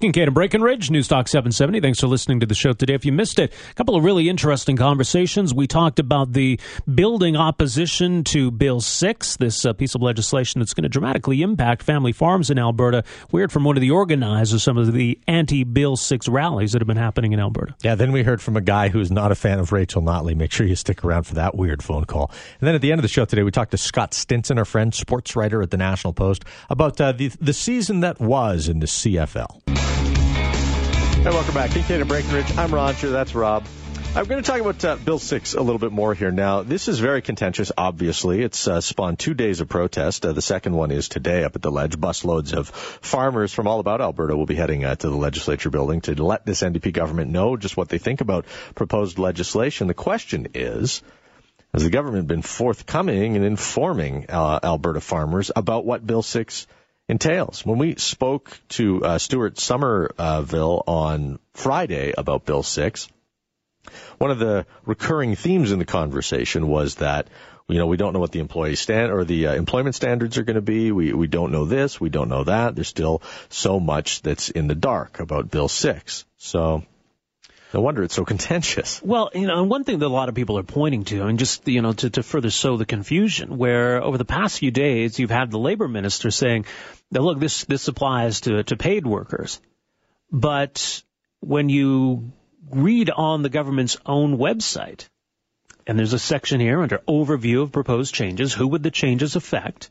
Kingkade and Breakenridge, News Talk 770. Thanks for listening to the show today. If you missed it, a couple of really interesting conversations. We talked about the building opposition to Bill 6, this uh, piece of legislation that's going to dramatically impact family farms in Alberta. We heard from one of the organizers of some of the anti Bill 6 rallies that have been happening in Alberta. Yeah, then we heard from a guy who's not a fan of Rachel Notley. Make sure you stick around for that weird phone call. And then at the end of the show today, we talked to Scott Stinson, our friend, sports writer at the National Post, about uh, the, the season that was in the CFL. Hey, welcome back. Kingkade and Breakenridge. I'm Roger. That's Rob. I'm going to talk about uh, Bill 6 a little bit more here. Now, this is very contentious, obviously. It's uh, spawned two days of protest. Uh, the second one is today up at the ledge. Busloads of farmers from all about Alberta will be heading uh, to the legislature building to let this NDP government know just what they think about proposed legislation. The question is, has the government been forthcoming in informing uh, Alberta farmers about what Bill 6 entails. When we spoke to uh, Stuart Somerville on Friday about Bill 6, one of the recurring themes in the conversation was that you know we don't know what the employee stand or the uh, employment standards are going to be. We we don't know this, we don't know that. There's still so much that's in the dark about Bill 6. So no wonder it's so contentious. Well, you know, one thing that a lot of people are pointing to, and just, you know, to, to further sow the confusion, where over the past few days, you've had the labor minister saying, look, this, this applies to, to paid workers. But when you read on the government's own website, and there's a section here under overview of proposed changes, who would the changes affect?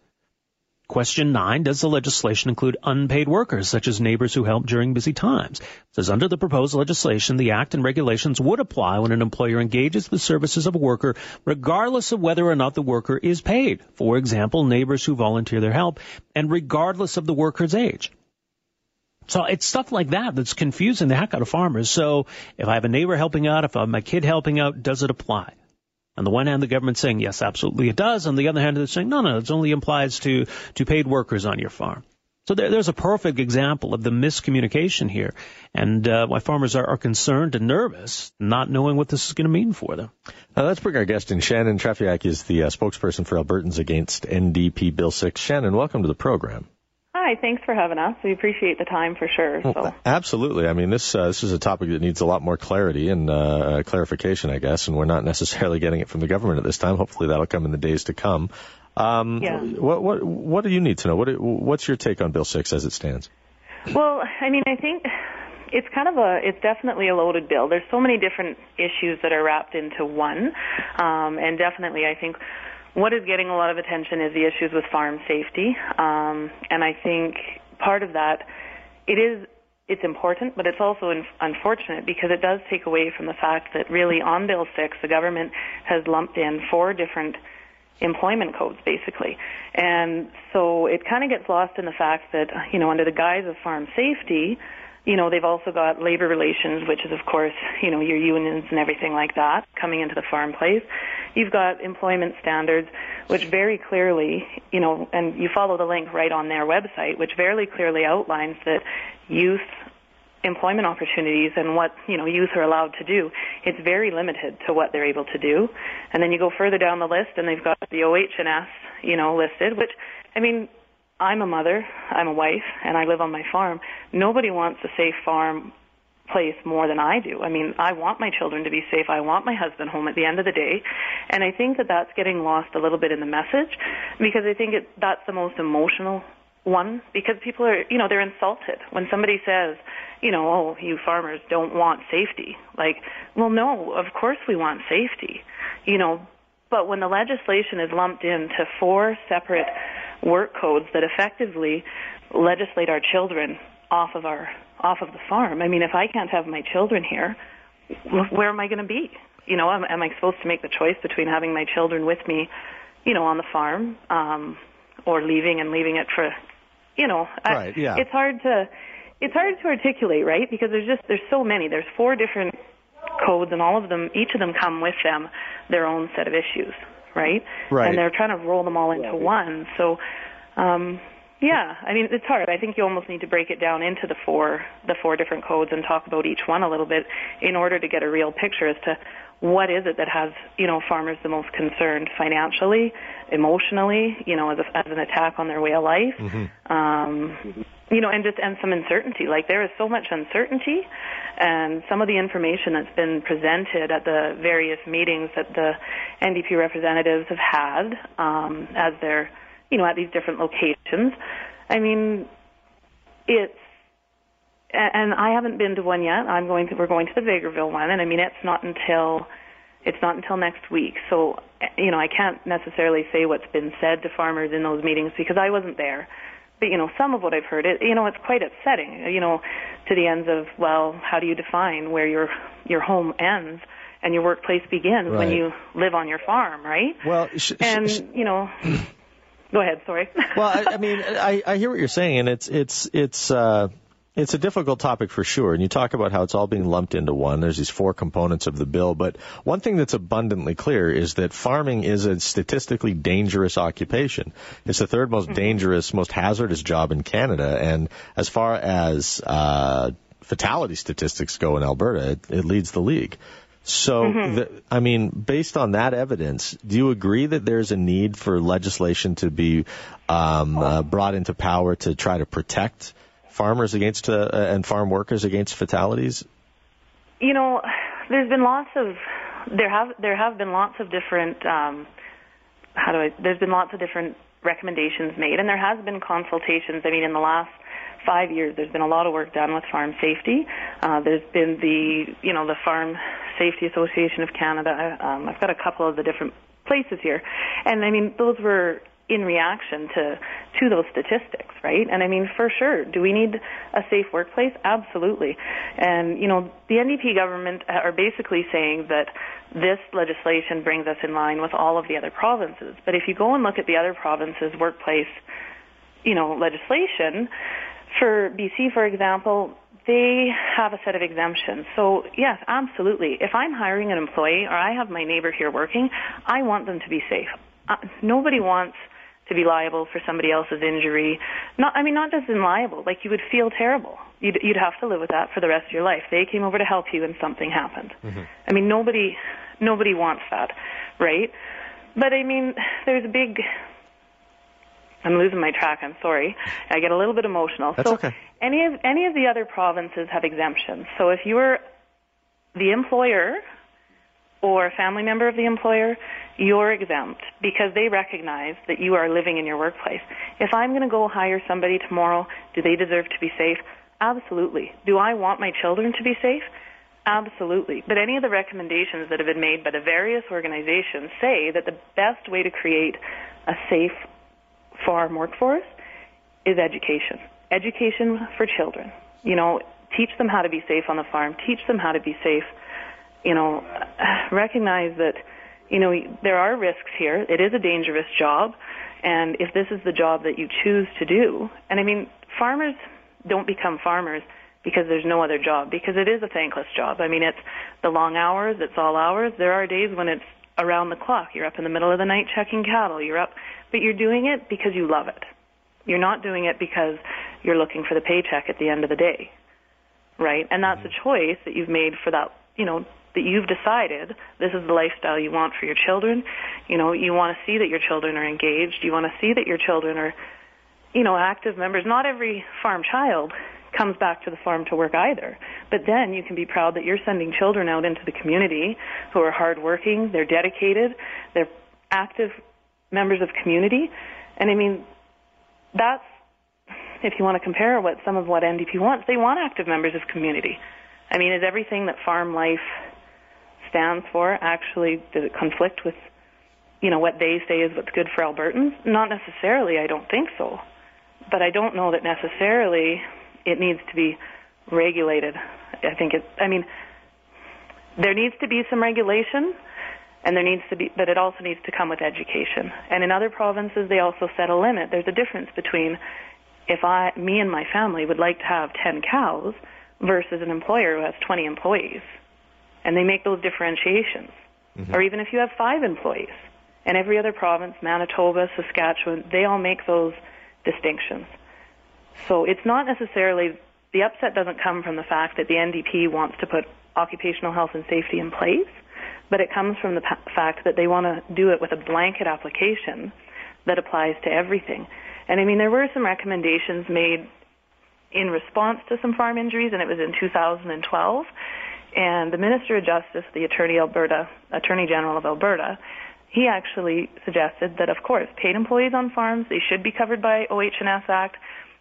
Question nine, does the legislation include unpaid workers, such as neighbors who help during busy times? It says under the proposed legislation, the act and regulations would apply when an employer engages the services of a worker, regardless of whether or not the worker is paid. For example, neighbors who volunteer their help, and regardless of the worker's age. So it's stuff like that that's confusing the heck out of farmers. So if I have a neighbor helping out, if I have my kid helping out, does it apply? On the one hand, the government's saying, yes, absolutely it does. On the other hand, they're saying, no, no, it only applies to, to paid workers on your farm. So there, there's a perfect example of the miscommunication here, and uh, why farmers are, are concerned and nervous, not knowing what this is going to mean for them. Uh, let's bring our guest in. Shannon Trefiak is the uh, spokesperson for Albertans Against NDP Bill 6. Shannon, welcome to the program. Hi, thanks for having us. We appreciate the time for sure. So. Well, absolutely. I mean, this uh, this is a topic that needs a lot more clarity and uh, clarification, I guess, and we're not necessarily getting it from the government at this time. Hopefully, that'll come in the days to come. Um, yeah. What what what do you need to know? What what's your take on Bill Six as it stands? Well, I mean, I think it's kind of a it's definitely a loaded bill. There's so many different issues that are wrapped into one, um, and definitely I think what is getting a lot of attention is the issues with farm safety, um, and I think part of that it is it's important, but it's also in, unfortunate because it does take away from the fact that really on Bill 6, the government has lumped in four different employment codes basically. And so it kind of gets lost in the fact that, you know, under the guise of farm safety, you know, they've also got labor relations, which is, of course, you know, your unions and everything like that coming into the farm place. You've got employment standards, which very clearly, you know, and you follow the link right on their website, which very clearly outlines that youth employment opportunities and what you know youth are allowed to do it's very limited to what they're able to do and then you go further down the list and they've got the OH&S you know listed which I mean I'm a mother, I'm a wife, and I live on my farm. Nobody wants a safe farm place more than I do. I mean, I want my children to be safe. I want my husband home at the end of the day. And I think that that's getting lost a little bit in the message because I think it, that's the most emotional one because people are, you know, they're insulted when somebody says, you know, oh, you farmers don't want safety. Like, well, no, of course we want safety, you know, but when the legislation is lumped into four separate work codes that effectively legislate our children off of our off of the farm. I mean, if I can't have my children here, where am I going to be? You know, am, am I supposed to make the choice between having my children with me, you know, on the farm, um, or leaving and leaving it for, you know, right, I, yeah. it's hard to it's hard to articulate, right? Because there's just there's so many. There's four different codes, and all of them, each of them come with them their own set of issues right? Right. And they're trying to roll them all into one. So, um, yeah, I mean it's hard. I think you almost need to break it down into the four the four different codes and talk about each one a little bit in order to get a real picture as to what is it that has you know farmers the most concerned financially, emotionally, you know, as, a, as an attack on their way of life, mm-hmm. um, you know, and just and some uncertainty. Like there is so much uncertainty, and some of the information that's been presented at the various meetings that the NDP representatives have had um, as they're you know at these different locations. I mean, it's and I haven't been to one yet. I'm going to. We're going to the Vegreville one, and I mean, it's not until it's not until next week. So, you know, I can't necessarily say what's been said to farmers in those meetings because I wasn't there. But you know, some of what I've heard, it you know, it's quite upsetting. You know, to the ends of well, how do you define where your your home ends? and your workplace begins right. when you live on your farm, right? Well, sh- and sh- you know, go ahead. Sorry. well, I, I mean, I, I hear what you're saying, and it's it's it's. uh it's a difficult topic for sure, and you talk about how it's all being lumped into one. There's these four components of the bill, but one thing that's abundantly clear is that farming is a statistically dangerous occupation. It's the third most mm-hmm. dangerous, most hazardous job in Canada, and as far as uh, fatality statistics go in Alberta, it, it leads the league. So, mm-hmm. the, I mean, based on that evidence, do you agree that there's a need for legislation to be um, uh, brought into power to try to protect farmers against uh, and farm workers against fatalities? You know, there's been lots of there have there have been lots of different um, how do I there's been lots of different recommendations made and there has been consultations. I mean, in the last five years, there's been a lot of work done with farm safety. Uh, there's been the you know the Farm Safety Association of Canada. Um, I've got a couple of the different places here, and I mean those were in reaction to to those statistics, right? And I mean, for sure, do we need a safe workplace? Absolutely. And you know, the NDP government are basically saying that this legislation brings us in line with all of the other provinces. But if you go and look at the other provinces' workplace, you know, legislation for BC, for example, they have a set of exemptions. So yes, absolutely. If I'm hiring an employee or I have my neighbor here working, I want them to be safe. Uh, nobody wants to be liable for somebody else's injury. Not, I mean, not just in liable, like you would feel terrible. You'd, you'd have to live with that for the rest of your life. They came over to help you and something happened. Mm-hmm. I mean, nobody, nobody wants that, right? But I mean, there's a big, I'm losing my track. I'm sorry. I get a little bit emotional. That's so okay. Any of any of the other provinces have exemptions. So if you were the employer or a family member of the employer, you're exempt because they recognize that you are living in your workplace. If I'm going to go hire somebody tomorrow, do they deserve to be safe? Absolutely. Do I want my children to be safe? Absolutely. But any of the recommendations that have been made by the various organizations say that the best way to create a safe farm workforce is education. Education for children. You know, teach them how to be safe on the farm, teach them how to be safe. You know, recognize that you know, there are risks here. It is a dangerous job. And if this is the job that you choose to do, and I mean, farmers don't become farmers because there's no other job, because it is a thankless job. I mean, it's the long hours, it's all hours. There are days when it's around the clock. You're up in the middle of the night checking cattle. You're up, but you're doing it because you love it. You're not doing it because you're looking for the paycheck at the end of the day. Right? And that's mm-hmm. a choice that you've made for that, you know, that you've decided this is the lifestyle you want for your children. You know, you want to see that your children are engaged. You want to see that your children are, you know, active members. Not every farm child comes back to the farm to work either. But then you can be proud that you're sending children out into the community who are hardworking, they're dedicated, they're active members of community. And I mean, that's, if you want to compare what some of what NDP wants, they want active members of community. I mean, is everything that farm life stands for actually does it conflict with you know what they say is what's good for Albertans? Not necessarily. I don't think so. But I don't know that necessarily it needs to be regulated. I think it. I mean, there needs to be some regulation, and there needs to be, but it also needs to come with education. And in other provinces, they also set a limit. There's a difference between if I, me and my family would like to have 10 cows versus an employer who has 20 employees and they make those differentiations. Mm-hmm. Or even if you have five employees, and every other province, Manitoba, Saskatchewan, they all make those distinctions. So it's not necessarily the upset doesn't come from the fact that the NDP wants to put occupational health and safety in place. but it comes from the pa- fact that they want to do it with a blanket application that applies to everything. And I mean, there were some recommendations made in response to some farm injuries, and it was in 2012. And the Minister of Justice, the Attorney Alberta, Attorney General of Alberta, he actually suggested that, of course, paid employees on farms they should be covered by OH&S Act,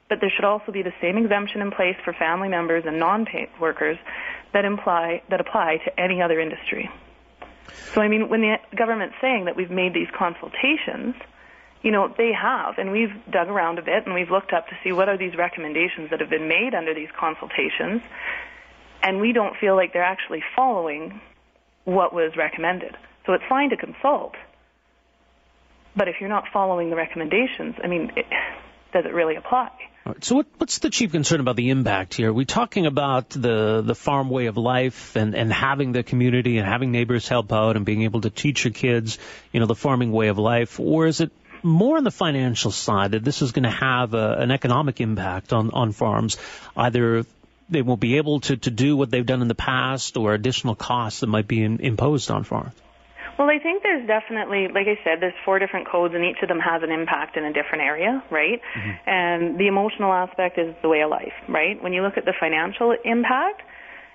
but there should also be the same exemption in place for family members and non-paid workers that imply that apply to any other industry. So, I mean, when the government's saying that we've made these consultations, you know, they have, and we've dug around a bit and we've looked up to see what are these recommendations that have been made under these consultations, and we don't feel like they're actually following what was recommended. So it's fine to consult, but if you're not following the recommendations, I mean, it, does it really apply? So what, what's the chief concern about the impact here? Are we talking about the, the farm way of life and, and having the community and having neighbors help out and being able to teach your kids, you know, the farming way of life? Or is it more on the financial side that this is going to have a, an economic impact on, on farms, either they won't be able to, to do what they've done in the past or additional costs that might be in, imposed on farms? Well, I think there's definitely, like I said, there's four different codes, and each of them has an impact in a different area, right? Mm-hmm. And the emotional aspect is the way of life, right? When you look at the financial impact,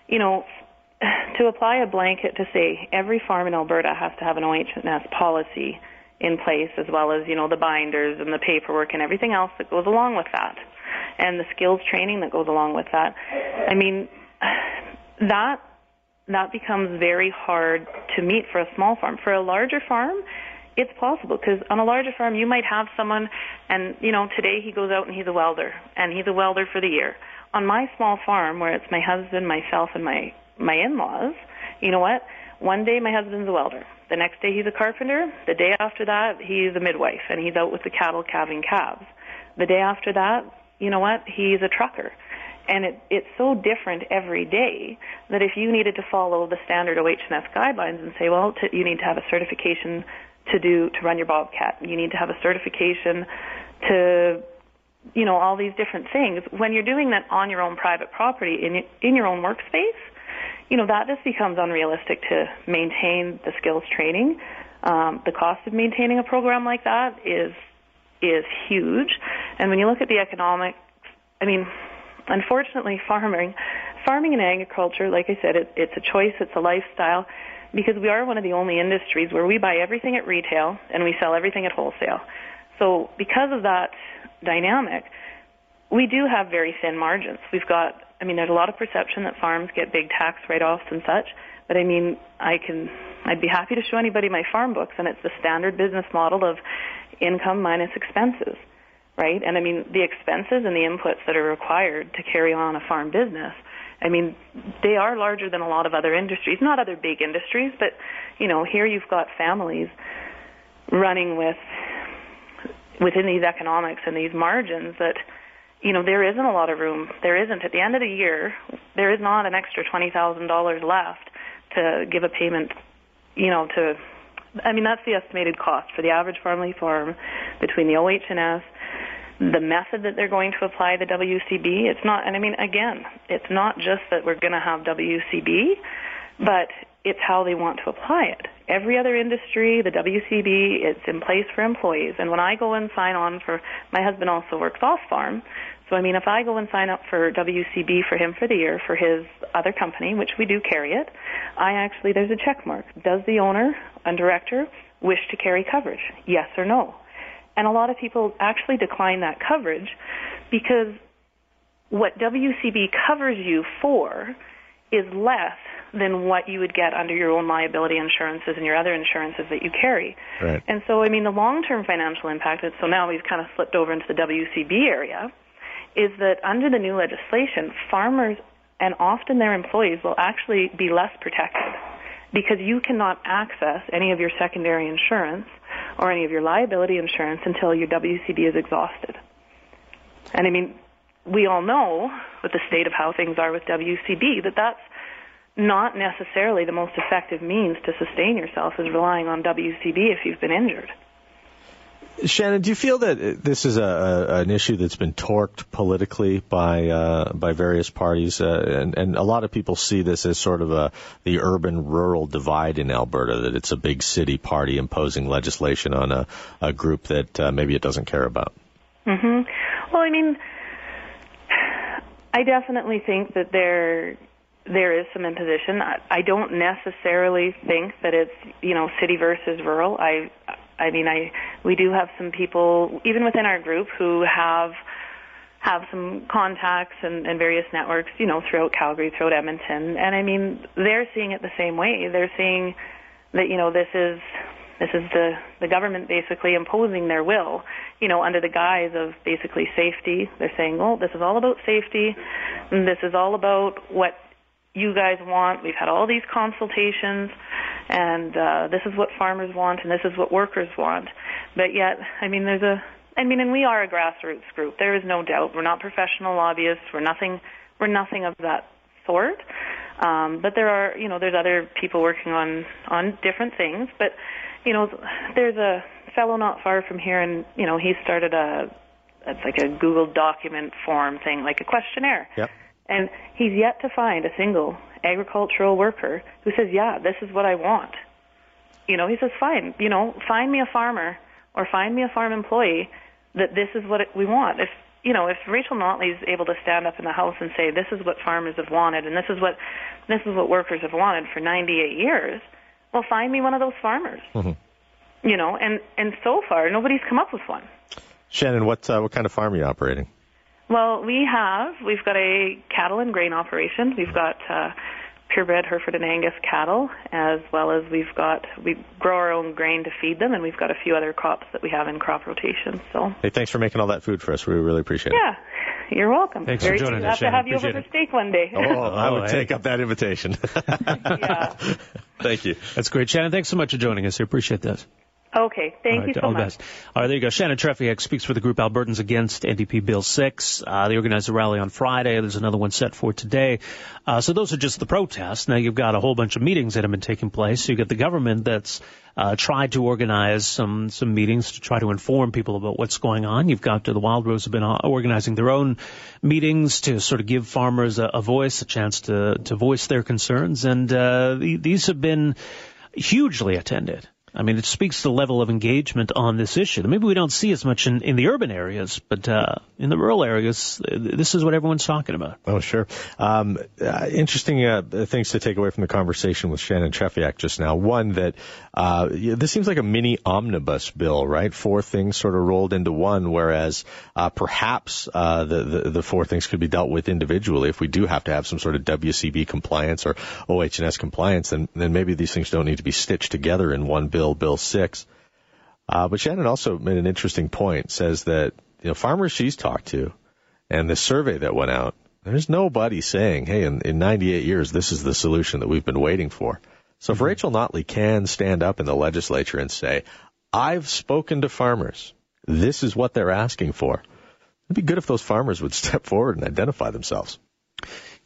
you know, to apply a blanket to say every farm in Alberta has to have an OH&S policy in place, as well as you know the binders and the paperwork and everything else that goes along with that, and the skills training that goes along with that. I mean, that that becomes very hard to meet for a small farm. For a larger farm, it's possible because on a larger farm you might have someone and you know today he goes out and he's a welder and he's a welder for the year. On my small farm where it's my husband, myself and my my in-laws, you know what? One day my husband's a welder. The next day he's a carpenter. The day after that he's a midwife and he's out with the cattle calving calves. The day after that, you know what? He's a trucker and it, it's so different every day that if you needed to follow the standard OH&S guidelines and say, well, you need to have a certification to do to run your bobcat, you need to have a certification to, you know, all these different things. When you're doing that on your own private property in in your own workspace, you know that just becomes unrealistic to maintain the skills training. Um, the cost of maintaining a program like that is is huge, and when you look at the economic, I mean, unfortunately, farming, farming and agriculture, like I said, it, it's a choice, it's a lifestyle, because we are one of the only industries where we buy everything at retail and we sell everything at wholesale. So because of that dynamic, we do have very thin margins. We've got, I mean, there's a lot of perception that farms get big tax write-offs and such, but I mean, I can, I'd be happy to show anybody my farm books, and it's the standard business model of income minus expenses right? And I mean, the expenses and the inputs that are required to carry on a farm business, I mean, they are larger than a lot of other industries. Not other big industries, but, you know, here you've got families running with, within these economics and these margins that, you know, there isn't a lot of room. There isn't. At the end of the year, there is not an extra $20,000 left to give a payment, you know, to I mean, that's the estimated cost for the average family farm between the OH&S the method that they're going to apply the WCB. It's not, and I mean, again, it's not just that we're going to have WCB, but it's how they want to apply it. Every other industry, the WCB, it's in place for employees. And when I go and sign on for, my husband also works off farm. So I mean, if I go and sign up for WCB for him for the year for his other company, which we do carry it, I actually, there's a check mark. Does the owner and director wish to carry coverage? Yes or no? And a lot of people actually decline that coverage because what WCB covers you for is less than what you would get under your own liability insurances and your other insurances that you carry. Right. And so, I mean, the long-term financial impact, so now we've kind of slipped over into the WCB area, is that under the new legislation, farmers and often their employees will actually be less protected because you cannot access any of your secondary insurance or any of your liability insurance until your WCB is exhausted. And I mean, we all know with the state of how things are with WCB that that's not necessarily the most effective means to sustain yourself is relying on WCB if you've been injured. Shannon, do you feel that this is a, a an issue that's been torqued politically by uh, by various parties, uh, and, and a lot of people see this as sort of a the urban-rural divide in Alberta, that it's a big city party imposing legislation on a, a group that uh, maybe it doesn't care about. Mm-hmm. Well, I mean, I definitely think that there there is some imposition. I, I don't necessarily think that it's you know city versus rural. I I mean, I we do have some people even within our group who have have some contacts and, and various networks, you know, throughout Calgary, throughout Edmonton, and I mean, they're seeing it the same way. They're seeing that you know this is this is the the government basically imposing their will, you know, under the guise of basically safety. They're saying, "Oh, this is all about safety, and this is all about what you guys want. We've had all these consultations, and uh, this is what farmers want, and this is what workers want. But yet, I mean, there's a, I mean, and we are a grassroots group. There is no doubt. We're not professional lobbyists. We're nothing. We're nothing of that sort. Um, but there are, you know, there's other people working on on different things. But you know, there's a fellow not far from here, and you know, he started a, it's like a Google document form thing, like a questionnaire. Yep and he's yet to find a single agricultural worker who says, "Yeah, this is what I want." You know, he says, "Fine, you know, find me a farmer or find me a farm employee that this is what we want." If you know, if Rachel Notley is able to stand up in the house and say, "This is what farmers have wanted, and this is what this is what workers have wanted for 98 years," well, find me one of those farmers. Mm-hmm. You know, and and so far nobody's come up with one. Shannon, what uh, what kind of farm are you operating? Well, we have. We've got a cattle and grain operation. We've got uh, purebred Hereford and Angus cattle, as well as we've got we grow our own grain to feed them, and we've got a few other crops that we have in crop rotation. So. Hey, thanks for making all that food for us. We really appreciate yeah. it. Yeah. You're welcome. Thanks Very for joining us. Have to have you over it. for steak one day. Oh, I would oh, take up that invitation. yeah. Thank you. That's great, Shannon. Thanks so much for joining us. I appreciate this. Okay, thank you so all much. Best. All right, there you go. Shannon Trefiak speaks for the group Albertans Against NDP Bill 6. Uh, they organized a rally on Friday. There's another one set for today. Uh, so those are just the protests. Now you've got a whole bunch of meetings that have been taking place. So you got the government that's uh, tried to organize some some meetings to try to inform people about what's going on. You've got uh, the Wildrose have been uh, organizing their own meetings to sort of give farmers a, a voice, a chance to to voice their concerns, and uh, these have been hugely attended. I mean, it speaks to the level of engagement on this issue. Maybe we don't see as much in, in the urban areas, but uh, in the rural areas, this is what everyone's talking about. Oh, sure. Um, uh, interesting uh, things to take away from the conversation with Shannon Trefiak just now. One that uh, this seems like a mini omnibus bill, right? Four things sort of rolled into one, whereas uh, perhaps uh, the, the the four things could be dealt with individually. If we do have to have some sort of WCB compliance or OH&S compliance, then then maybe these things don't need to be stitched together in one bill bill, Bill 6. Uh, but Shannon also made an interesting point, says that, you know, farmers she's talked to and the survey that went out, there's nobody saying, hey, in, in 98 years, this is the solution that we've been waiting for. So if mm-hmm. Rachel Notley can stand up in the legislature and say, I've spoken to farmers, this is what they're asking for, it'd be good if those farmers would step forward and identify themselves.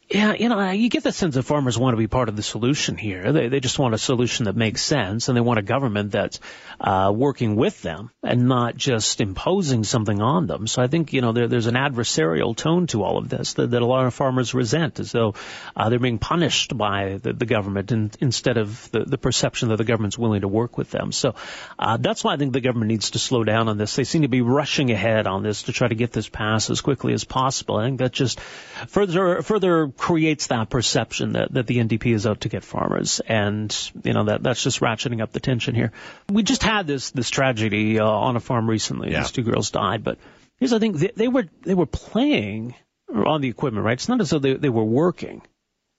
Yeah, you know, you get the sense that farmers want to be part of the solution here. They they just want a solution that makes sense, and they want a government that's uh, working with them and not just imposing something on them. So I think you know there, there's an adversarial tone to all of this that, that a lot of farmers resent, as though uh, they're being punished by the, the government in, instead of the, the perception that the government's willing to work with them. So uh, that's why I think the government needs to slow down on this. They seem to be rushing ahead on this to try to get this passed as quickly as possible. I think that just further further creates that perception that, that the NDP is out to get farmers. And, you know, that, that's just ratcheting up the tension here. We just had this, this tragedy uh, on a farm recently. Yeah. These two girls died, but here's the thing. They, they were, they were playing on the equipment, right? It's not as though they, they were working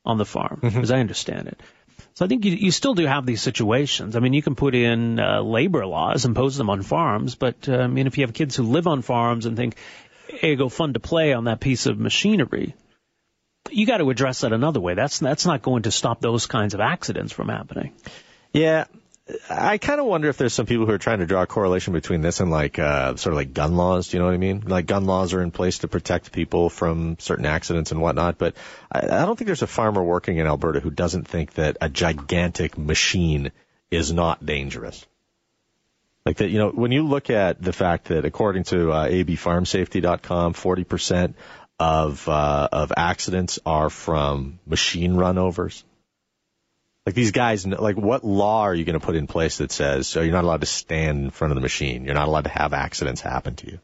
on the farm, mm-hmm. as I understand it. So I think you, you still do have these situations. I mean, you can put in uh, labor laws, impose them on farms, but uh, I mean, if you have kids who live on farms and think, hey, go fun to play on that piece of machinery, you got to address that another way. That's that's not going to stop those kinds of accidents from happening. Yeah, I kind of wonder if there's some people who are trying to draw a correlation between this and like uh, sort of like gun laws. Do you know what I mean? Like gun laws are in place to protect people from certain accidents and whatnot. But I, I don't think there's a farmer working in Alberta who doesn't think that a gigantic machine is not dangerous. Like that, you know, when you look at the fact that according to uh, abfarmsafety.com, 40% of uh, of accidents are from machine runovers. Like these guys, like what law are you going to put in place that says so you're not allowed to stand in front of the machine, you're not allowed to have accidents happen to you,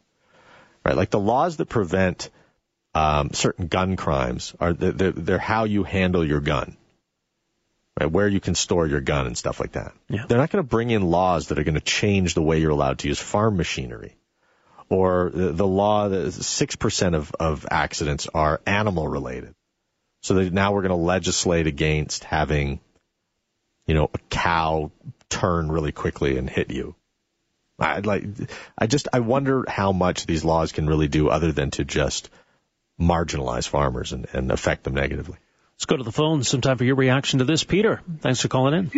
right? Like the laws that prevent um, certain gun crimes are they're, they're how you handle your gun, right? Where you can store your gun and stuff like that. Yeah. They're not going to bring in laws that are going to change the way you're allowed to use farm machinery or the, the law that 6% of, of accidents are animal related. So that now we're going to legislate against having, you know, a cow turn really quickly and hit you. I like, I just, I wonder how much these laws can really do other than to just marginalize farmers and, and affect them negatively. Let's go to the phone. Some time for your reaction to this, Peter. Thanks for calling in.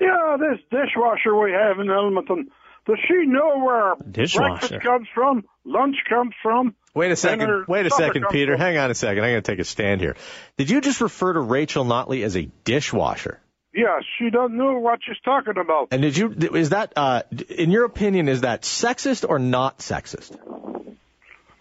Yeah, this dishwasher we have in Edmonton does she know where Dishwasher. breakfast comes from, lunch comes from? Wait a second. Wait a second, Peter. From? Hang on a second. I'm going to take a stand here. Did you just refer to Rachel Notley as a dishwasher? Yeah, she doesn't know what she's talking about. And did you? Is that, uh, in your opinion, is that sexist or not sexist?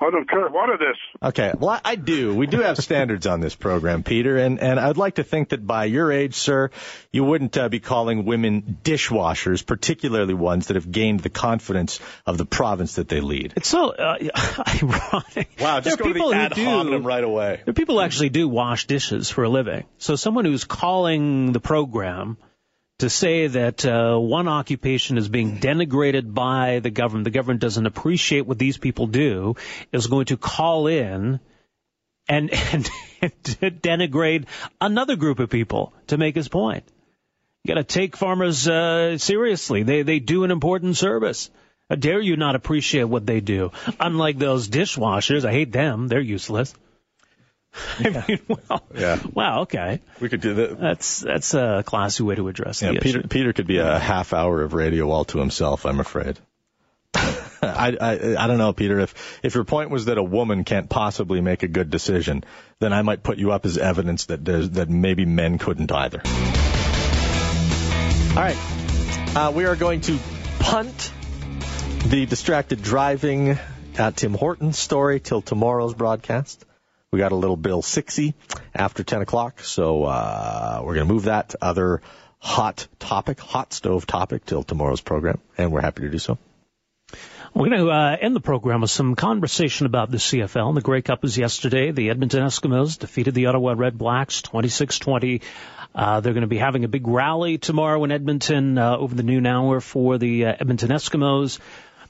I don't care what it is. Okay, well, I, I do. We do have standards on this program, Peter, and, and I'd like to think that by your age, sir, you wouldn't uh, be calling women dishwashers, particularly ones that have gained the confidence of the province that they lead. It's so uh, ironic. Wow, just there go to the ad hominem right away. There people actually do wash dishes for a living. So someone who's calling the program – to say that uh, one occupation is being denigrated by the government, the government doesn't appreciate what these people do, is going to call in and, and, denigrate another group of people to make his point. You got to take farmers uh, seriously. They they do an important service. How dare you not appreciate what they do? Unlike those dishwashers, I hate them. They're useless. I mean, well, yeah. Wow. Okay. We could do that. That's that's a classy way to address yeah, Peter, issue. Peter could be a half hour of radio all to himself. I'm afraid. I, I I don't know, Peter. If if your point was that a woman can't possibly make a good decision, then I might put you up as evidence that that maybe men couldn't either. All right, uh, we are going to punt the distracted driving at Tim Hortons story till tomorrow's broadcast. We got a little Bill Sixy after 10 o'clock, so uh, we're going to move that other hot topic, hot stove topic till tomorrow's program, and we're happy to do so. We're going to uh, end the program with some conversation about the CFL. The Grey Cup was yesterday. The Edmonton Eskimos defeated the Ottawa Red Blacks 26-20. Uh, they're going to be having a big rally tomorrow in Edmonton uh, over the noon hour for the uh, Edmonton Eskimos.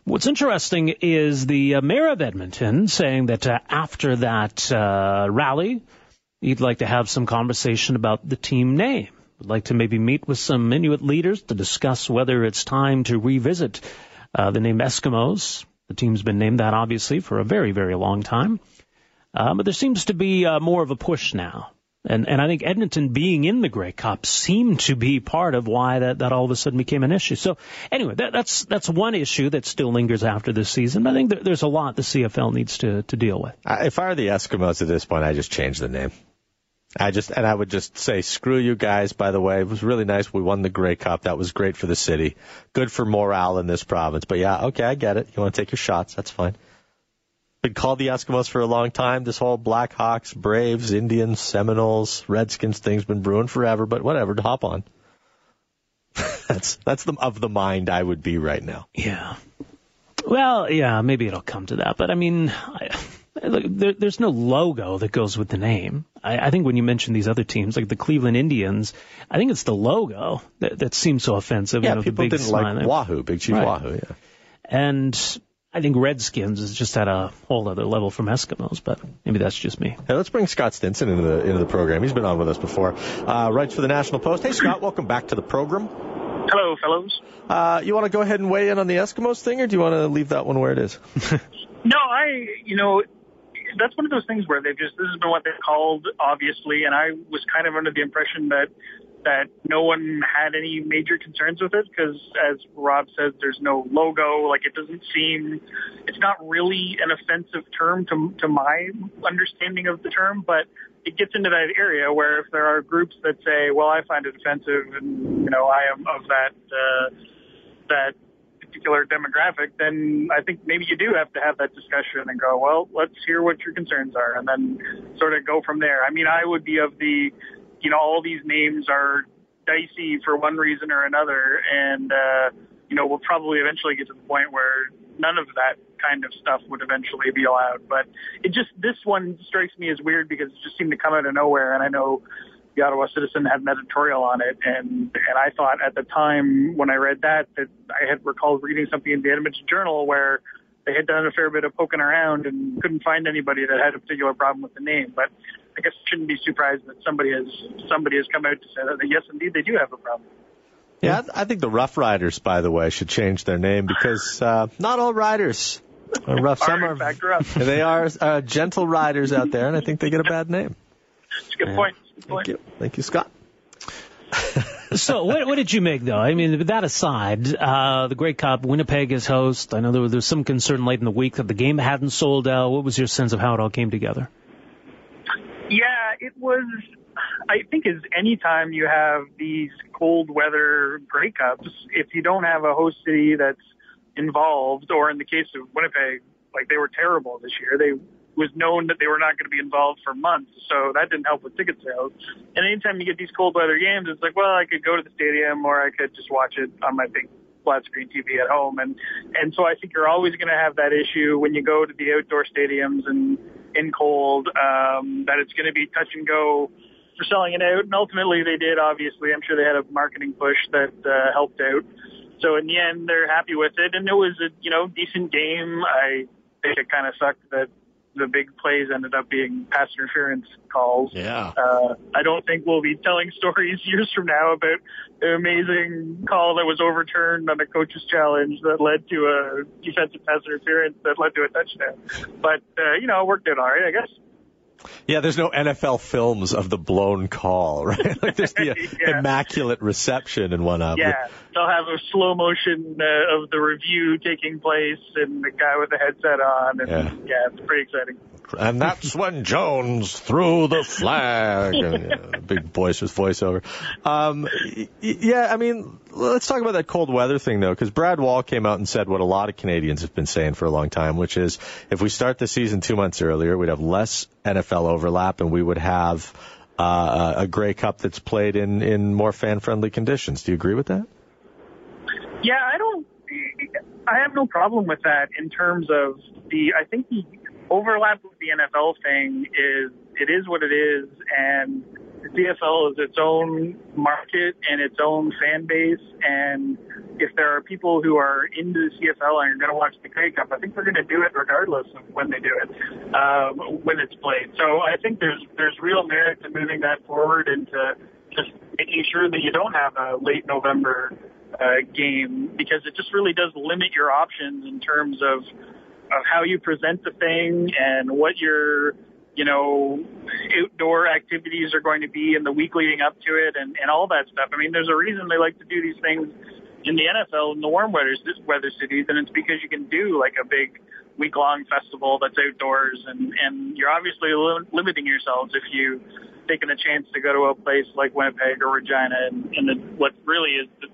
What's interesting is the uh, mayor of Edmonton saying that uh, after that uh, rally, he'd like to have some conversation about the team name. Would like to maybe meet with some Inuit leaders to discuss whether it's time to revisit uh, the name Eskimos. The team's been named that obviously for a very, very long time. Uh, but there seems to be uh, more of a push now and and I think Edmonton being in the Grey Cup seemed to be part of why that, that all of a sudden became an issue. So anyway, that, that's that's one issue that still lingers after this season. I think there, there's a lot the CFL needs to to deal with. If I were the Eskimos at this point, I just change the name. I just and I would just say screw you guys. By the way, it was really nice. We won the Grey Cup. That was great for the city. Good for morale in this province. But yeah, okay, I get it. You want to take your shots? That's fine been called the Eskimos for a long time. This whole Blackhawks, Braves, Indians, Seminoles, Redskins thing's been brewing forever, but whatever, to hop on. that's that's the of the mind I would be right now. Yeah. Well, yeah, maybe it'll come to that, but I mean, I, look, there, there's no logo that goes with the name. I, I think when you mention these other teams, like the Cleveland Indians, I think it's the logo that, that seems so offensive. Yeah, you know, people the big didn't like there. Wahoo, Big Chief right. Wahoo. Yeah. And I think Redskins is just at a whole other level from Eskimos, but maybe that's just me. Hey, let's bring Scott Stinson into the into the program. He's been on with us before. Uh, writes for the National Post. Hey, Scott, welcome back to the program. Hello, fellows. Uh, you want to go ahead and weigh in on the Eskimos thing, or do you want to leave that one where it is? no, I, you know, that's one of those things where they've just this has been what they've called, obviously, and I was kind of under the impression that that no one had any major concerns with it because, as Rob says, there's no logo. Like it doesn't seem, it's not really an offensive term to to my understanding of the term, but it gets into that area where if there are groups that say, well, I find it offensive, and you know, I am of that uh, that particular demographic, then I think maybe you do have to have that discussion and go, well, let's hear what your concerns are, and then sort of go from there. I mean, I would be of the, you know, all these names are dicey for one reason or another, and uh, you know, we'll probably eventually get to the point where none of that kind of stuff would eventually be allowed. But it just this one strikes me as weird because it just seemed to come out of nowhere, and I know the Ottawa Citizen had an editorial on it, and and I thought at the time when I read that that I had recalled reading something in the Edmonton Journal where they had done a fair bit of poking around and couldn't find anybody that had a particular problem with the name. But I guess I shouldn't be surprised that somebody has somebody has come out to say that yes, indeed, they do have a problem. Yeah, I think the Rough Riders, by the way, should change their name because uh, not all riders are rough. Some are fact, rough. they are uh, gentle riders out there, and I think they get a bad name. It's a good Yeah. point. Good Thank point. you, thank you, Scott. so what, what did you make though? I mean, with that aside, uh, the Grey Cup, Winnipeg is host. I know there was, there was some concern late in the week that the game hadn't sold out. What was your sense of how it all came together? Yeah, it was. I think as any time you have these cold weather Grey Cups, if you don't have a host city that's involved, or in the case of Winnipeg, like they were terrible this year. They was known that they were not going to be involved for months, so that didn't help with ticket sales. And anytime you get these cold weather games, it's like, well, I could go to the stadium or I could just watch it on my big flat screen TV at home. And and so I think you're always going to have that issue when you go to the outdoor stadiums and in cold, um, that it's going to be touch and go for selling it out. And ultimately they did, obviously. I'm sure they had a marketing push that uh, helped out. So in the end, they're happy with it. And it was a, you know, decent game. I think it kind of sucked that the big plays ended up being pass interference calls. Yeah. Uh, I don't think we'll be telling stories years from now about the amazing call that was overturned on a coach's challenge that led to a defensive pass interference that led to a touchdown. But, uh, you know, it worked out all right, I guess. Yeah, there's no NFL films of the blown call, right? Like there's the Yeah. immaculate reception and whatnot. Yeah, they'll have a slow motion uh, of the review taking place and the guy with the headset on. And Yeah. yeah, it's pretty exciting. And that's when Jones threw the flag. And, yeah, big boisterous voiceover. Um, yeah, I mean, let's talk about that cold weather thing though, because Brad Wall came out and said what a lot of Canadians have been saying for a long time, which is if we start the season two months earlier, we'd have less NFL overlap and we would have uh, a Grey Cup that's played in in more fan friendly conditions. Do you agree with that? Yeah, I don't. I have no problem with that in terms of the. I think the overlap with the NFL thing is it is what it is, and the CFL is its own market and its own fan base. And if there are people who are into the CFL and are going to watch the Grey Cup, I think they're going to do it regardless of when they do it, um, when it's played. So I think there's there's real merit to moving that forward and to just making sure that you don't have a late November uh, game because it just really does limit your options in terms of of how you present the thing and what your you know outdoor activities are going to be in the week leading up to it and and all that stuff. I mean, there's a reason they like to do these things in the NFL in the warm weather weather cities, and it's because you can do like a big week long festival that's outdoors, and and you're obviously li- limiting yourselves if you taking a chance to go to a place like Winnipeg or Regina and, and the, what really is the,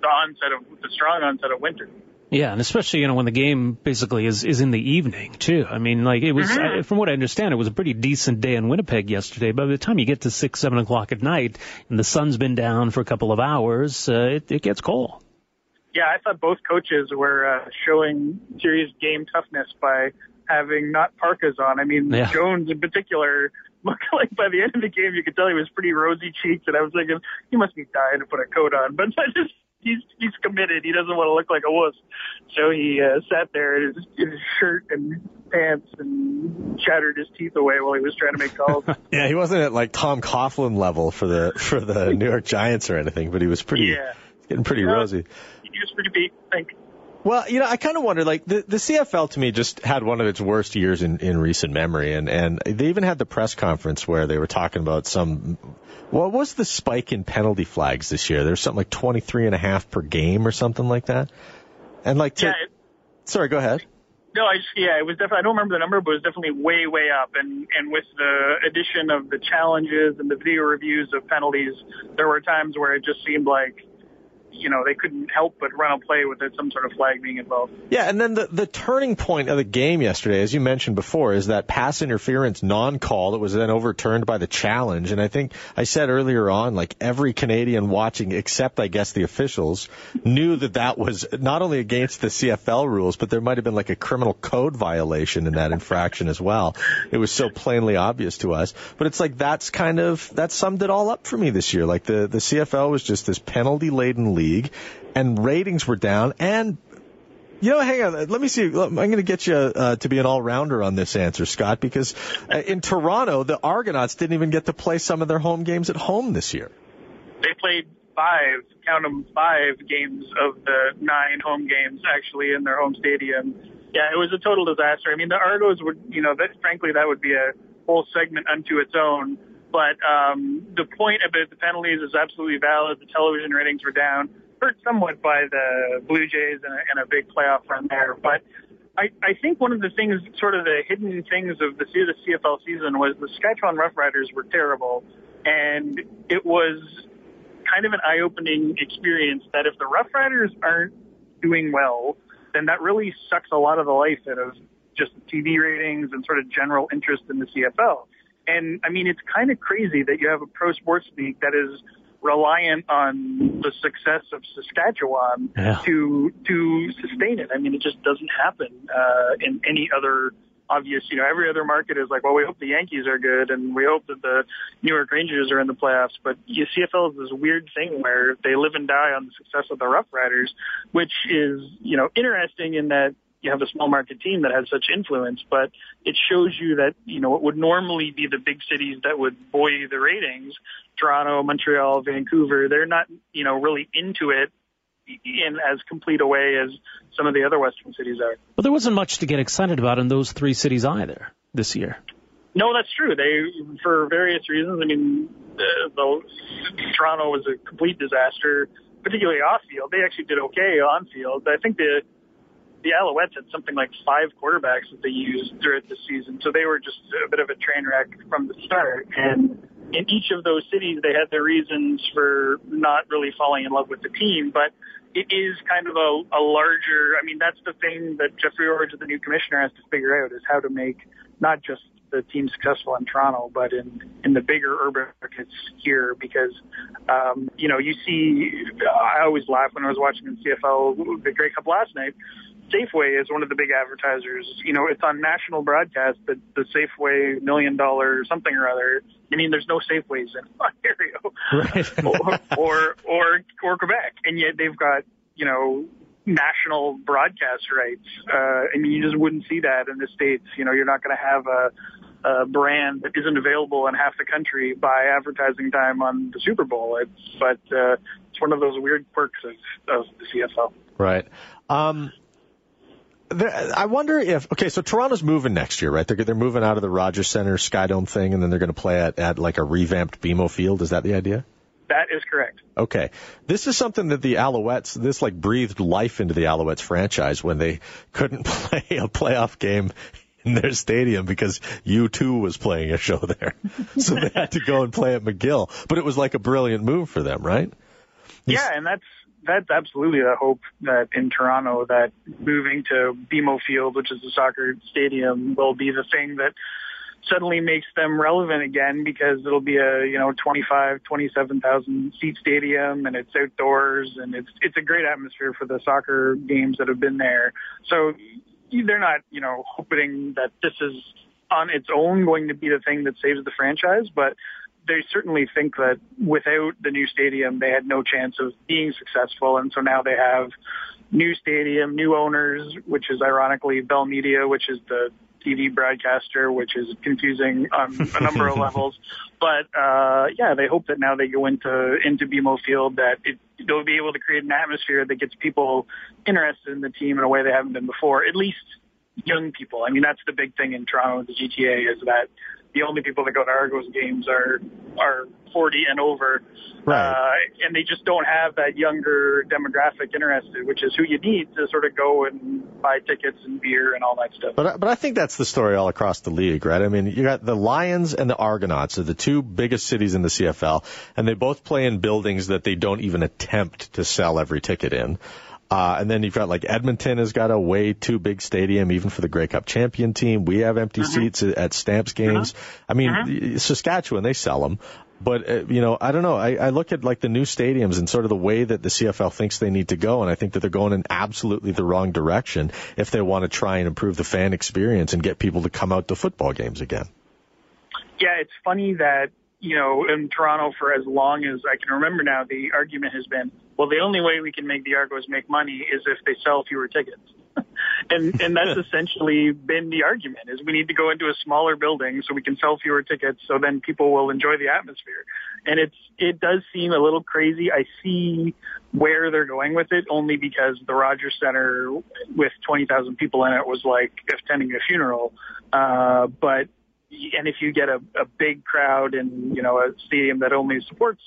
the onset of the strong onset of winter. Yeah, and especially you know when the game basically is is in the evening too. I mean, like it was Mm-hmm. I, from what I understand, it was a pretty decent day in Winnipeg yesterday. But by the time you get to six, seven o'clock at night, and the sun's been down for a couple of hours, uh, it, it gets cold. Yeah, I thought both coaches were uh, showing serious game toughness by having not parkas on. I mean, Yeah. Jones in particular, looked like by the end of the game, you could tell he was pretty rosy cheeked, and I was thinking he must be dying to put a coat on, but I just. He's he's committed. He doesn't want to look like a wuss, so he uh, sat there in his, in his shirt and pants and chattered his teeth away while he was trying to make calls. Yeah, he wasn't at like Tom Coughlin level for the for the New York Giants or anything, but he was pretty yeah, getting pretty Yeah. rosy. he was pretty beat. I think. Well, you know, I kind of wonder, like, the, the CFL to me just had one of its worst years in, in recent memory. And, and they even had the press conference where they were talking about some, what was the spike in penalty flags this year? There's something like 23 and a half per game or something like that. And like, to, Yeah, it, sorry, go ahead. No, I just, yeah, it was definitely. I don't remember the number, but it was definitely way, way up. And and with the addition of the challenges and the video reviews of penalties, there were times where it just seemed like you know, they couldn't help but run a play without some sort of flag being involved. Yeah, and then the, the turning point of the game yesterday, as you mentioned before, is that pass interference non-call that was then overturned by the challenge. And I think I said earlier on, like every Canadian watching, except I guess the officials, knew that that was not only against the CFL rules, but there might have been like a criminal code violation in that infraction as well. It was so plainly obvious to us. But it's like that's kind of, that summed it all up for me this year. Like the, the CFL was just this penalty laden league and ratings were down and you know, hang on. Let me see. I'm going to get you uh, to be an all-rounder on this answer, Scott, because uh, in Toronto, the Argonauts didn't even get to play some of their home games at home this year. They played five, count them, five games of the nine home games actually in their home stadium. Yeah, it was a total disaster. I mean, the Argos would, you know, that frankly, that would be a whole segment unto its own. But um, the point about the penalties is absolutely valid. The television ratings were down hurt somewhat by the Blue Jays and a, and a big playoff run there. But I, I think one of the things, sort of the hidden things of the, the CFL season was the Saskatchewan Roughriders were terrible, and it was kind of an eye-opening experience that if the Roughriders aren't doing well, then that really sucks a lot of the life out of just TV ratings and sort of general interest in the CFL. And I mean, it's kind of crazy that you have a pro sports league that is reliant on the success of Saskatchewan Yeah. to to sustain it. I mean, it just doesn't happen uh, in any other obvious. You know, every other market is like, well, we hope the Yankees are good, and we hope that the New York Rangers are in the playoffs. But you, CFL is this weird thing where they live and die on the success of the Rough Riders, which is you know interesting in that you have a small market team that has such influence, but it shows you that, you know, it would normally be the big cities that would buoy the ratings. Toronto, Montreal, Vancouver, they're not, you know, really into it in as complete a way as some of the other Western cities are. But there wasn't much to get excited about in those three cities either this year. No, that's true. They, for various reasons, I mean, the, the Toronto was a complete disaster, particularly off field. They actually did okay on field. I think the the Alouettes had something like five quarterbacks that they used throughout the season, so they were just a bit of a train wreck from the start. And in each of those cities, they had their reasons for not really falling in love with the team, but it is kind of a, a larger. I mean, that's the thing that Jeffrey Orridge, the new commissioner, has to figure out is how to make not just the team successful in Toronto, but in in the bigger urban markets here. Because um, you know, you see, I always laugh when I was watching the CFL, the Grey Cup last night. Safeway is one of the big advertisers. You know, it's on national broadcast that the Safeway million dollar something or other. I mean, there's no Safeways in Ontario or, or or or Quebec, and yet they've got you know national broadcast rights. Uh, I mean, you just wouldn't see that in the states. You know, you're not going to have a, a brand that isn't available in half the country by advertising time on the Super Bowl. It's, but uh, it's one of those weird quirks of, of the CFL. Right. Um, I wonder if okay, so Toronto's moving next year, right? They're they're moving out of the Rogers Center Skydome thing, and then they're going to play at, at like a revamped BMO Field. Is that the idea? That is correct. Okay. This is something that the Alouettes, this like breathed life into the Alouettes franchise when they couldn't play a playoff game in their stadium because U2 was playing a show there. so they had to go and play at McGill. But it was like a brilliant move for them, right? Yeah, and that's that's absolutely the hope that in Toronto that moving to BMO Field, which is a soccer stadium, will be the thing that suddenly makes them relevant again because it'll be a you know 25 27,000 seat stadium and it's outdoors and it's it's a great atmosphere for the soccer games that have been there. So they're not you know hoping that this is on its own going to be the thing that saves the franchise but they certainly think that without the new stadium they had no chance of being successful and so now they have new stadium new owners which is ironically Bell Media which is the TV broadcaster, which is confusing on a number of levels. But uh, yeah, they hope that now they go into into BMO Field that it, they'll be able to create an atmosphere that gets people interested in the team in a way they haven't been before. At least young people. I mean, that's the big thing in Toronto, the GTA, is that the only people that go to Argos games are are 40 and over. Right. Uh, and they just don't have that younger demographic interested, which is who you need to sort of go and buy tickets and beer and all that stuff. But but I think that's the story all across the league, right? I mean, you got the Lions and the Argonauts are the two biggest cities in the CFL, and they both play in buildings that they don't even attempt to sell every ticket in. Uh, and then you've got like Edmonton has got a way too big stadium, even for the Grey Cup champion team. We have empty seats at, at Stamps games. I mean, Saskatchewan, they sell them. But, uh, you know, I don't know. I, I look at like the new stadiums and sort of the way that the CFL thinks they need to go. And I think that they're going in absolutely the wrong direction if they want to try and improve the fan experience and get people to come out to football games again. Yeah, it's funny that, you know, in Toronto for as long as I can remember now, the argument has been, well, the only way we can make the Argos make money is if they sell fewer tickets. and and that's essentially been the argument is we need to go into a smaller building so we can sell fewer tickets so then people will enjoy the atmosphere. And it's it does seem a little crazy. I see where they're going with it only because the Rogers Center with 20,000 people in it was like attending a funeral. Uh, but and if you get a, a big crowd in you know a stadium that only supports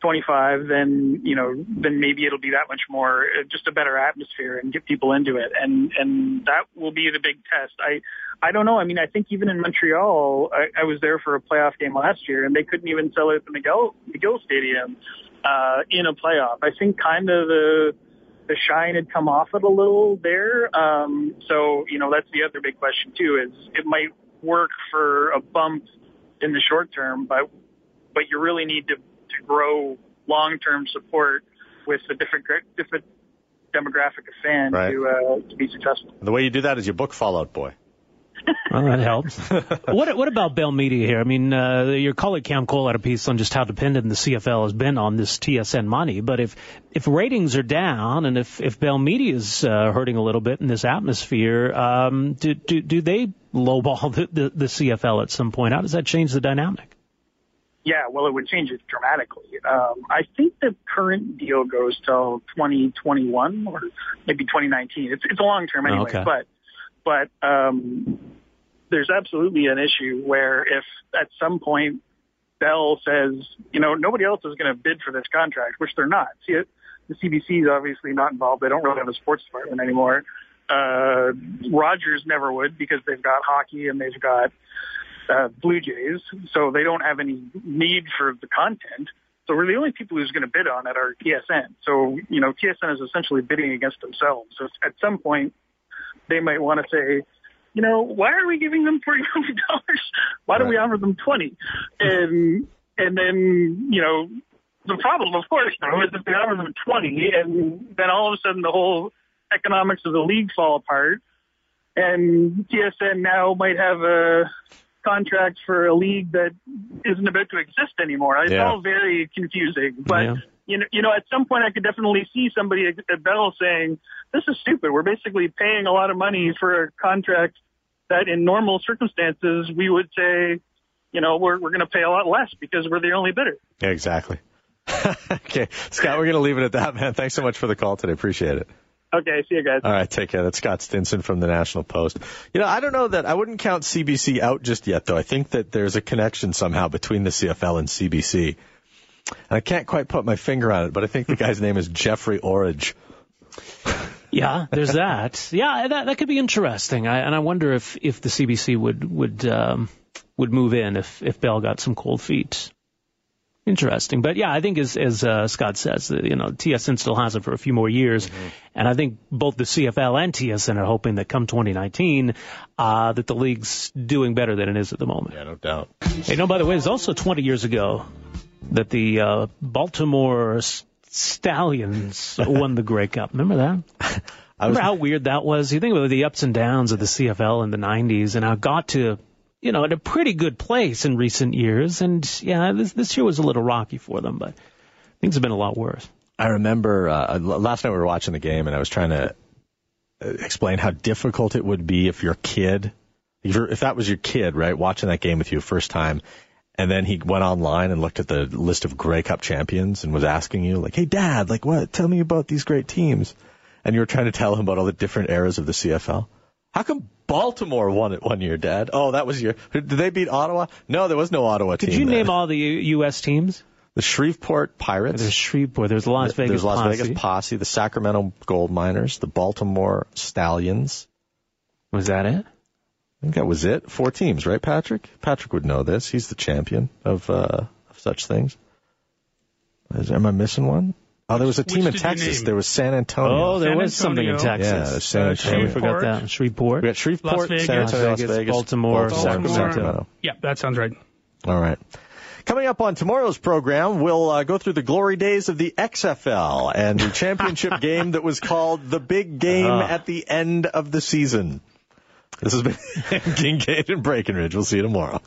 25, then you know then maybe it'll be that much more uh, just a better atmosphere and get people into it, and and that will be the big test. I I don't know. I mean, I think even in Montreal, I, I was there for a playoff game last year, and they couldn't even sell at the McGill McGill Stadium uh, in a playoff. I think kind of the the shine had come off it a little there. Um, so you know that's the other big question too. Is it might work for a bump in the short term, but but you really need to to grow long-term support with a different different demographic of fan Right. to uh, to be successful. The way you do that is you book Fallout Boy. Well, that helps. what what about Bell Media here? I mean, uh, your colleague Cam Cole had a piece on just how dependent the CFL has been on this TSN money. But if if ratings are down and if if Bell Media is uh, hurting a little bit in this atmosphere, um, do do do they lowball the, the the CFL at some point? How does that change the dynamic? Yeah, well, it would change it dramatically. Um, I think the current deal goes till 2021 or maybe 2019. It's it's a long term anyway, Okay. but but um, there's absolutely an issue where if at some point Bell says, you know, nobody else is going to bid for this contract, which they're not. See, it, the CBC is obviously not involved. They don't really have a sports department anymore. Uh, Rogers never would because they've got hockey and they've got uh, Blue Jays, so they don't have any need for the content. So we're the only people who's going to bid on it are TSN. So you know, TSN is essentially bidding against themselves. So at some point, they might want to say, you know, why are we giving them forty million dollars? Why don't we offer them twenty? And and then you know, the problem, of course, though, is if they offer them twenty, and then all of a sudden the whole economics of the league fall apart, and TSN now might have a contract for a league that isn't about to exist anymore. It's Yeah. all very confusing, but. Yeah. You know, you know, at some point I could definitely see somebody at Bell saying, "This is stupid. We're basically paying a lot of money for a contract that, in normal circumstances, we would say, you know, we're we're going to pay a lot less because we're the only bidder." Yeah, exactly. okay, Scott, we're going to leave it at that, man. Thanks so much for the call today. Appreciate it. Okay, see you guys. All right, take care. That's Scott Stinson from the National Post. You know, I don't know that I wouldn't count CBC out just yet, though. I think that there's a connection somehow between the CFL and CBC. And I can't quite put my finger on it, but I think the guy's name is Jeffrey Orridge. Yeah, there's that. Yeah, that that could be interesting. I, and I wonder if if the CBC would would um, would move in if if Bell got some cold feet. Interesting, but yeah, I think as as uh, Scott says, you know, TSN still has it for a few more years, and I think both the CFL and TSN are hoping that come 2019, uh, that the league's doing better than it is at the moment. Yeah, no doubt. Hey, no, by the way, it's also 20 years ago that the uh, Baltimore Stallions won the Grey Cup. Remember that? I was, Remember how weird that was? You think about the ups and downs of the CFL in the 90s and how it got to, you know, at a pretty good place in recent years. And yeah, this, this year was a little rocky for them, but things have been a lot worse. I remember uh, last night we were watching the game, and I was trying to uh, explain how difficult it would be if your kid, if, if that was your kid, right, watching that game with you first time, and then he went online and looked at the list of Grey Cup champions and was asking you, like, "Hey, Dad, like, what? Tell me about these great teams." And you were trying to tell him about all the different eras of the CFL. How come Baltimore won it one year, Dad? Oh, that was your. Did they beat Ottawa? No, there was no Ottawa Could team. Did you then. name all the U- U.S. teams? the Shreveport Pirates? There's Shreveport. There's Las Vegas. There's Las Posse. Vegas Posse, the Sacramento Gold Miners, the Baltimore Stallions. Was that it? I think that was it. Four teams, right, Patrick? Patrick would know this. He's the champion of uh, of such things. Is, am I missing one? Oh, there was a team which in Texas. There was San Antonio. Oh, there San was something in Antonio. yeah, Texas. there's San Uh, Antonio. I forgot Shreveport. that. Shreveport. We got Shreveport, Las Vegas. San Antonio, Las Vegas, Vegas, Baltimore, Baltimore, Sacramento. Sacramento. Yeah, that sounds right. All right. Coming up on tomorrow's program, we'll uh, go through the glory days of the XFL and the championship game that was called the big game Ah. at the end of the season. This has been Kingkade and Breakenridge. We'll see you tomorrow.